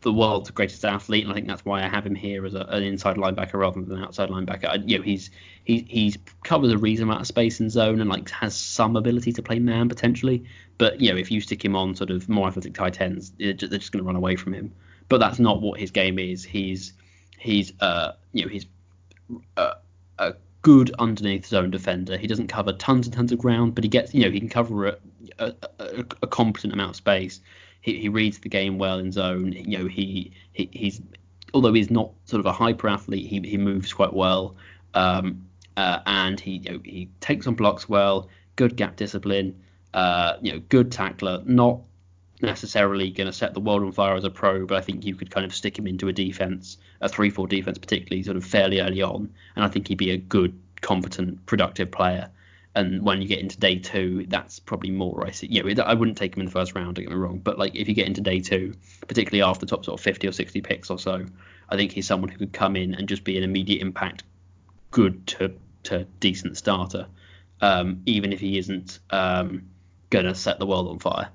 the world's greatest athlete, and I think that's why I have him here as a, an inside linebacker rather than an outside linebacker. I, you know, he's he, he's covers a reasonable amount of space in zone and like has some ability to play man potentially. But you know, if you stick him on sort of more athletic tight ends, they're just, going to run away from him. But that's not what his game is. He's he's uh you know he's a, a good underneath zone defender. He doesn't cover tons and tons of ground, but he gets you know he can cover a, a, a, a competent amount of space. He, he reads the game well in zone. You know he, he he's although he's not sort of a hyper athlete, he, he moves quite well. Um, uh, and he you know, he takes on blocks well, good gap discipline, uh, you know, good tackler. Not necessarily going to set the world on fire as a pro, but I think you could kind of stick him into a defense, a three-four defense, particularly sort of fairly early on, and I think he'd be a good, competent, productive player. And when you get into day two, that's probably more I see. You know, I wouldn't take him in the first round. Don't get me wrong, but like if you get into day two, particularly after the top sort of 50 or 60 picks or so, I think he's someone who could come in and just be an immediate impact, good to to decent starter, um, even if he isn't um, going to set the world on fire.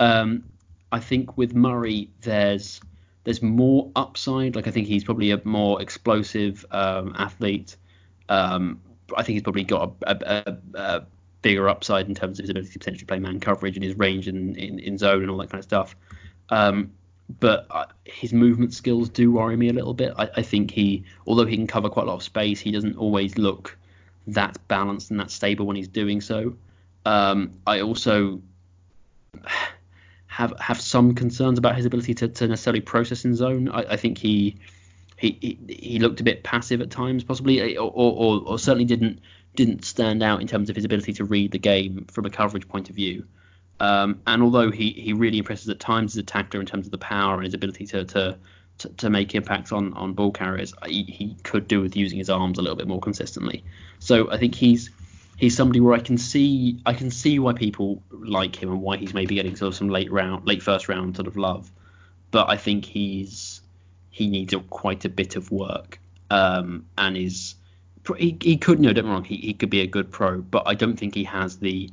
Um, I think with Murray, there's there's more upside. Like I think he's probably a more explosive um, athlete. Um, I think he's probably got a, a, a, bigger upside in terms of his ability to potentially play man coverage and his range in, in, in zone and all that kind of stuff. Um, but uh, his movement skills do worry me a little bit. I, I, think he, although he can cover quite a lot of space, he doesn't always look that balanced and that stable when he's doing so. Um, I also have have some concerns about his ability to, to necessarily process in zone. I, I think he, he he he looked a bit passive at times, possibly, or, or, or certainly didn't didn't stand out in terms of his ability to read the game from a coverage point of view. Um, and although he, he really impresses at times as a tackler in terms of the power and his ability to to, to, to make impacts on, on ball carriers, he, he could do with using his arms a little bit more consistently. So I think he's he's somebody where I can see I can see why people like him and why he's maybe getting sort of some late round, late first round sort of love. But I think he's he needs quite a bit of work um, and is he, he could no don't wrong he, he could be a good pro, but I don't think he has the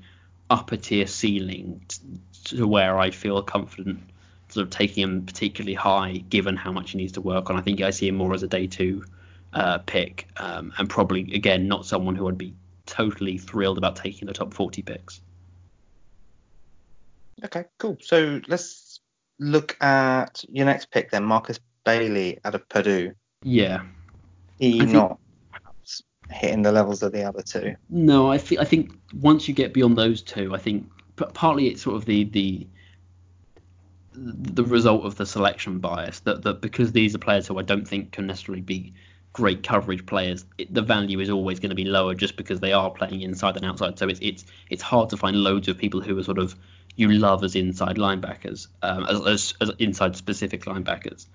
upper tier ceiling to, to where I feel confident sort of taking him particularly high given how much he needs to work on. I think I see him more as a day two uh, pick um, and probably again not someone who I'd be totally thrilled about taking the top 40 picks. Okay, cool. So let's look at your next pick then, Markus Bailey out of Purdue. Yeah. He think, not hitting the levels of the other two. No, I think I think once you get beyond those two, I think partly it's sort of the the the result of the selection bias that that because these are players who I don't think can necessarily be great coverage players, it, the value is always going to be lower just because they are playing inside and outside. So it's it's it's hard to find loads of people who are sort of you love as inside linebackers, um, as, as, as inside specific linebackers.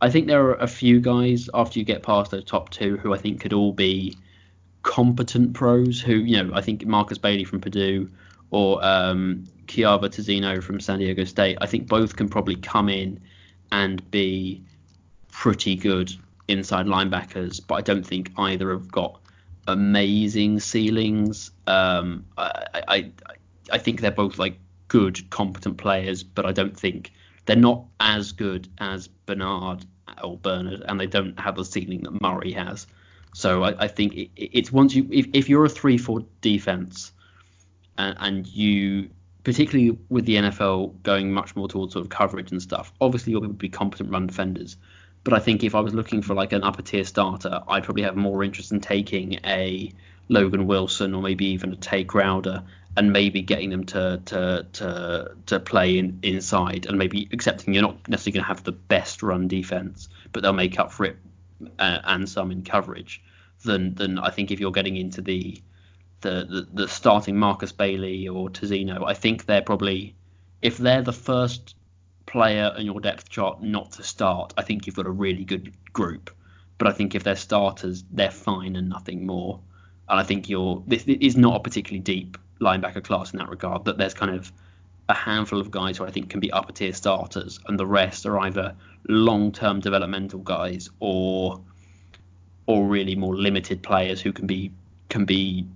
I think there are a few guys after you get past those top two who I think could all be competent pros. Who you know I think Markus Bailey from Purdue or um, Kyahva Tezino from San Diego State. I think both can probably come in and be pretty good inside linebackers, but I don't think either have got amazing ceilings. Um, I, I I think they're both like good, competent players, but I don't think they're not as good as Bernard or Bernard, and they don't have the ceiling that Murray has. So I, I think it, it's once you if, if you're a three-four defense and, and you particularly with the NFL going much more towards sort of coverage and stuff, obviously you'll be competent run defenders. But I think if I was looking for like an upper tier starter, I'd probably have more interest in taking a Logan Wilson or maybe even a Tae Crowder and maybe getting them to to to to play in, inside and maybe accepting you're not necessarily going to have the best run defense, but they'll make up for it uh, and some in coverage. Then than I think if you're getting into the the, the, the starting Markus Bailey or Tezino, I think they're probably if they're the first player in your depth chart not to start, I think you've got a really good group. But I think if they're starters, they're fine and nothing more. And I think you're this is not a particularly deep linebacker class in that regard. That there's kind of a handful of guys who I think can be upper tier starters, and the rest are either long-term developmental guys or or really more limited players who can be can be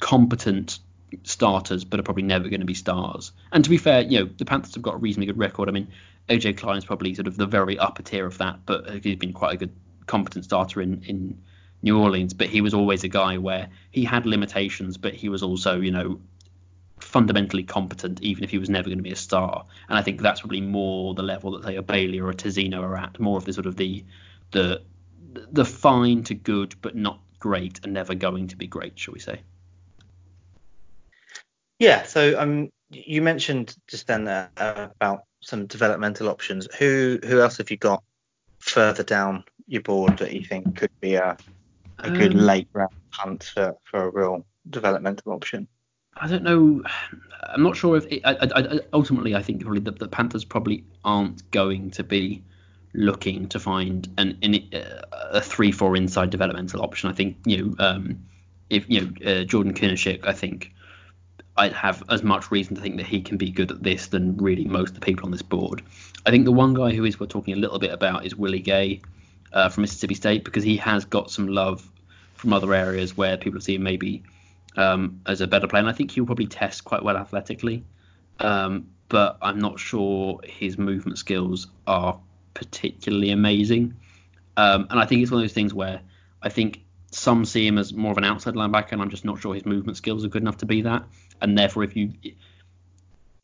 competent starters, but are probably never going to be stars. And to be fair, you know, the Panthers have got a reasonably good record. I mean, Klein is probably sort of the very upper tier of that, but he's been quite a good, competent starter in in New Orleans, but he was always a guy where he had limitations, but he was also, you know, fundamentally competent, even if he was never going to be a star. And I think that's probably more the level that say a Bailey or a Tezino are at, more of the sort of the the the fine to good, but not great, and never going to be great, shall we say? Yeah. So um, you mentioned just then uh, about some developmental options. Who who else have you got further down your board that you think could be a a good Um, late round hunt for, for a real developmental option? I don't know. I'm not sure if it, I, I, I, ultimately I think probably the, the Panthers probably aren't going to be looking to find an, an a three four inside developmental option. I think you know um, if you know uh, Jordan Kunaszyk, I think I'd have as much reason to think that he can be good at this than really most of the people on this board. I think the one guy who is we're talking a little bit about is Willie Gay uh, from Mississippi State because he has got some love from other areas where people see him maybe um, as a better player. And I think he'll probably test quite well athletically, um, but I'm not sure his movement skills are particularly amazing. Um, and I think it's one of those things where I think some see him as more of an outside linebacker, and I'm just not sure his movement skills are good enough to be that. And therefore, if you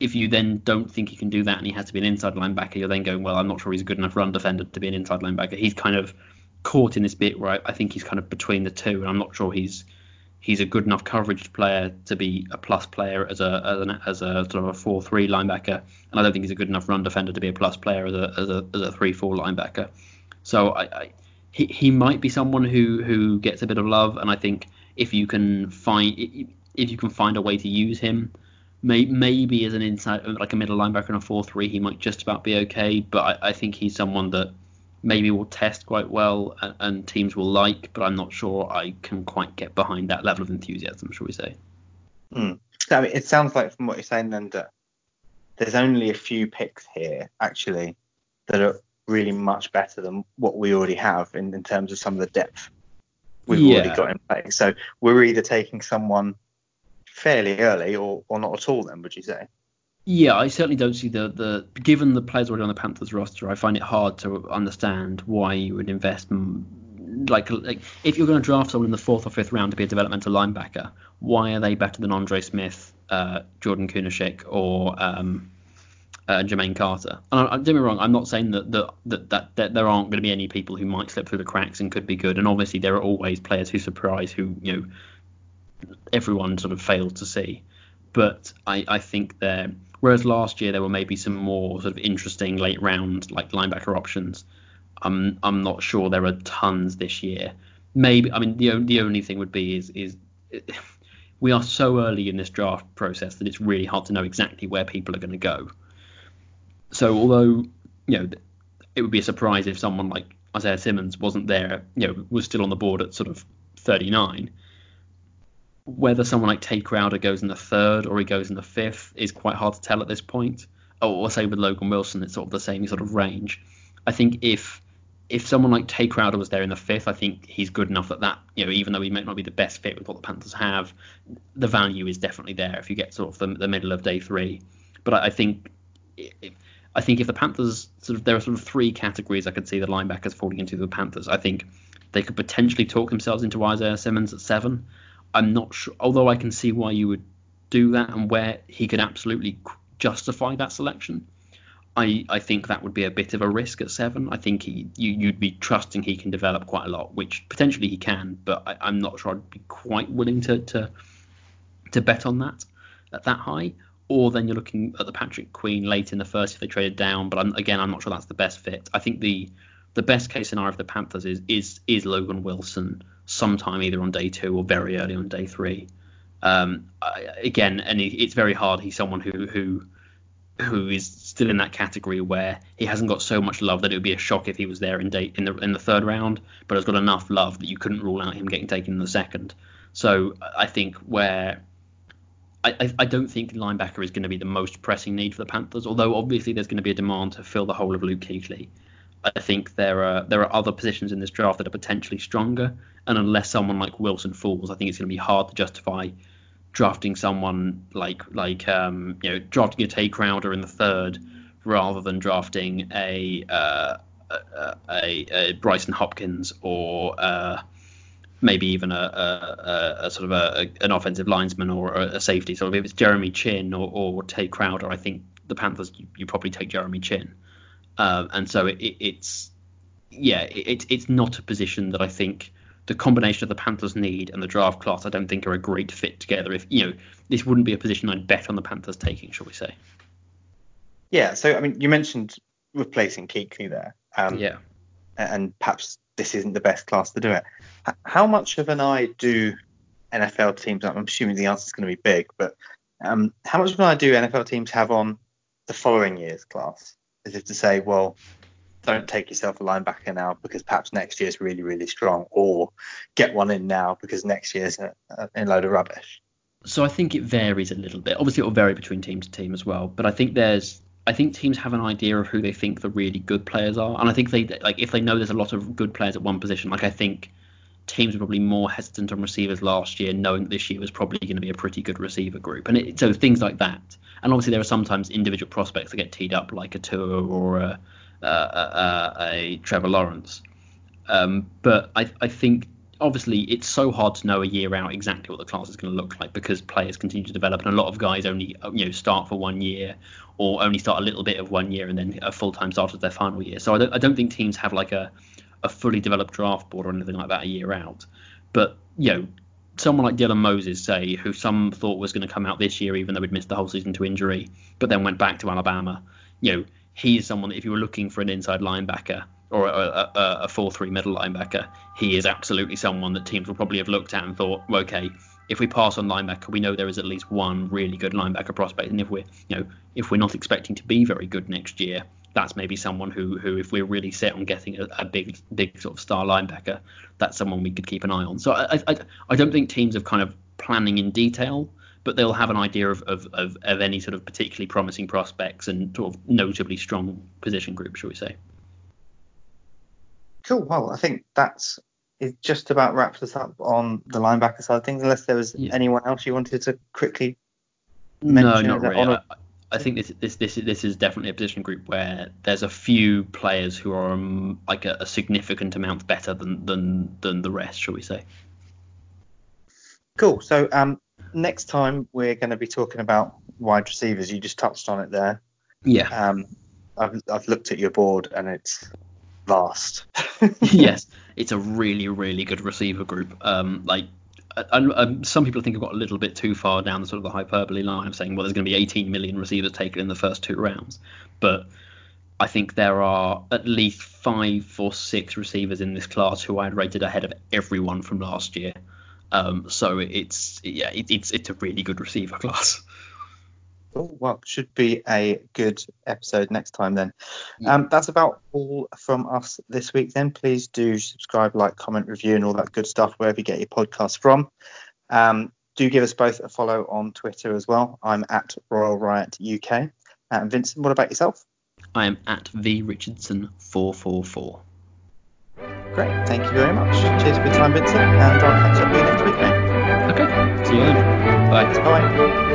if you then don't think he can do that and he has to be an inside linebacker, you're then going, well, I'm not sure he's a good enough run defender to be an inside linebacker. He's kind of caught in this bit where I, I think he's kind of between the two, and I'm not sure he's he's a good enough coverage player to be a plus player as a as, an, as a sort of a four three linebacker, and I don't think he's a good enough run defender to be a plus player as a as a, as a three four linebacker. So I, I he he might be someone who who gets a bit of love, and I think if you can find if you can find a way to use him. May, maybe as an inside, like a middle linebacker in a 4-3, he might just about be okay. But I, I think he's someone that maybe will test quite well and, and, teams will like, but I'm not sure I can quite get behind that level of enthusiasm, shall we say. Hmm. So, I mean, it sounds like from what you're saying then that there's only a few picks here actually that are really much better than what we already have in, in terms of some of the depth we've Yeah. already got in place. So we're either taking someone fairly early or, or not at all then, would you say? Yeah, I certainly don't see the, the given the players already on the Panthers roster, I find it hard to understand why you would invest like like if you're going to draft someone in the fourth or fifth round to be a developmental linebacker, why are they better than Andre Smith, uh, Jordan Kunaszyk, or um, uh, Jermaine Carter? And I, I, don't me wrong, I'm not saying that that, that that that there aren't going to be any people who might slip through the cracks and could be good, and obviously there are always players who surprise who you know everyone sort of failed to see. But I, I think there, whereas last year there were maybe some more sort of interesting late round like linebacker options. I'm I'm not sure there are tons this year. Maybe I mean the the only thing would be is is we are so early in this draft process that it's really hard to know exactly where people are going to go. So although you know it would be a surprise if someone like Isaiah Simmons wasn't there, you know, was still on the board at sort of 39 whether someone like Tae Crowder goes in the third or he goes in the fifth is quite hard to tell at this point. Or, or say with Logan Wilson, it's sort of the same sort of range. I think if if someone like Tae Crowder was there in the fifth, I think he's good enough that that you know even though he might not be the best fit with what the Panthers have, the value is definitely there if you get sort of the, the middle of day three. But I, I think. I think if the Panthers sort of there are sort of three categories I could see the linebackers falling into the Panthers. I think they could potentially talk themselves into Isaiah Simmons at seven. I'm not sure, although I can see why you would do that and where he could absolutely justify that selection. I, I think that would be a bit of a risk at seven. I think he you, you'd be trusting he can develop quite a lot, which potentially he can, but I, I'm not sure I'd be quite willing to, to to bet on that at that high. Or then you're looking at the Patrick Queen late in the first if they traded down, but I'm, again I'm not sure that's the best fit. I think the the best case scenario for the Panthers is is is Logan Wilson sometime either on day two or very early on day three. Um, I, again, and it's very hard. He's someone who who who is still in that category where he hasn't got so much love that it would be a shock if he was there in day in the in the third round, but has got enough love that you couldn't rule out him getting taken in the second. So I think where I, I, don't think linebacker is going to be the most pressing need for the Panthers, although obviously there's going to be a demand to fill the hole of Luke Kuechly. I think there are there are other positions in this draft that are potentially stronger, and unless someone like Wilson falls, I think it's going to be hard to justify drafting someone like like um, you know drafting a Tae Crowder in the third rather than drafting a uh, a, a, Brycen Hopkins or uh, maybe even a, a, sort of an offensive linesman or a, safety. So if it's Jeremy Chinn or, or Tae Crowder, I think the Panthers you, you probably take Jeremy Chinn. Um, and so it, it, it's yeah, it, it's not a position that I think the combination of the Panthers need and the draft class I don't think are a great fit together. If you know, this wouldn't be a position I'd bet on the Panthers taking, shall we say? Yeah. So I mean, you mentioned replacing Kuechly there. Um, yeah. And perhaps this isn't the best class to do it. How much of an eye do NFL teams? I'm assuming the answer is going to be big, but um, how much of an eye do NFL teams have on the following year's class? As if to say, well, don't take yourself a linebacker now because perhaps next year's really, really strong, or get one in now because next year's a, a, load of rubbish. So I think it varies a little bit. Obviously, it will vary between team to team as well. But I think there's, I think teams have an idea of who they think the really good players are, and I think they like if they know there's a lot of good players at one position. Like I think teams were probably more hesitant on receivers last year, knowing this year was probably going to be a pretty good receiver group, and it, so things like that. And obviously, there are sometimes individual prospects that get teed up, like a Tua or a uh, uh, a Trevor Lawrence. Um, but I, I think obviously it's so hard to know a year out exactly what the class is going to look like because players continue to develop and a lot of guys only you know start for one year or only start a little bit of one year and then a full time start of their final year. So I don't, I don't think teams have like a a fully developed draft board or anything like that a year out. But you know someone like Dylan Moses, say, who some thought was going to come out this year, even though he'd missed the whole season to injury, but then went back to Alabama. You know, he's someone that if you were looking for an inside linebacker or a, a, a 4-3 middle linebacker, he is absolutely someone that teams will probably have looked at and thought, okay, if we pass on linebacker, we know there is at least one really good linebacker prospect, and if we're, you know, if we're not expecting to be very good next year, that's maybe someone who, who if we're really set on getting a, a big, big sort of star linebacker, that's someone we could keep an eye on. So I, I, I don't think teams have kind of planning in detail but they'll have an idea of, of, of, of, any sort of particularly promising prospects and sort of notably strong position groups, shall we say. Cool. Well, I think that's it just about wraps us up on the linebacker side of things, unless there was yeah. anyone else you wanted to quickly mention. No, not really. I, I, think this, this this this is definitely a position group where there's a few players who are um, like a, a significant amount better than, than than the rest, shall we say. Cool. So um, next time we're going to be talking about wide receivers. You just touched on it there. Yeah. Um, I've, I've looked at your board and it's vast. yes, it's a really really good receiver group. Um, like. I, some people think I've got a little bit too far down the sort of the hyperbole line of saying, well, there's going to be 18 million receivers taken in the first two rounds, but I think there are at least five or six receivers in this class who I had rated ahead of everyone from last year. Um, so it's yeah, it, it's it's a really good receiver class. Oh, well, should be a good episode next time then. Yeah. Um, that's about all from us this week. Then please do subscribe, like, comment, review, and all that good stuff wherever you get your podcast from. Um, do give us both a follow on Twitter as well. I'm at Royal Riot UK. And Vincent, what about yourself? I am at V Richardson four four four. Great. Thank you very much. Cheers for your time, Vincent, and I'll catch up with you next week, mate. Okay. See you then. Bye. Bye.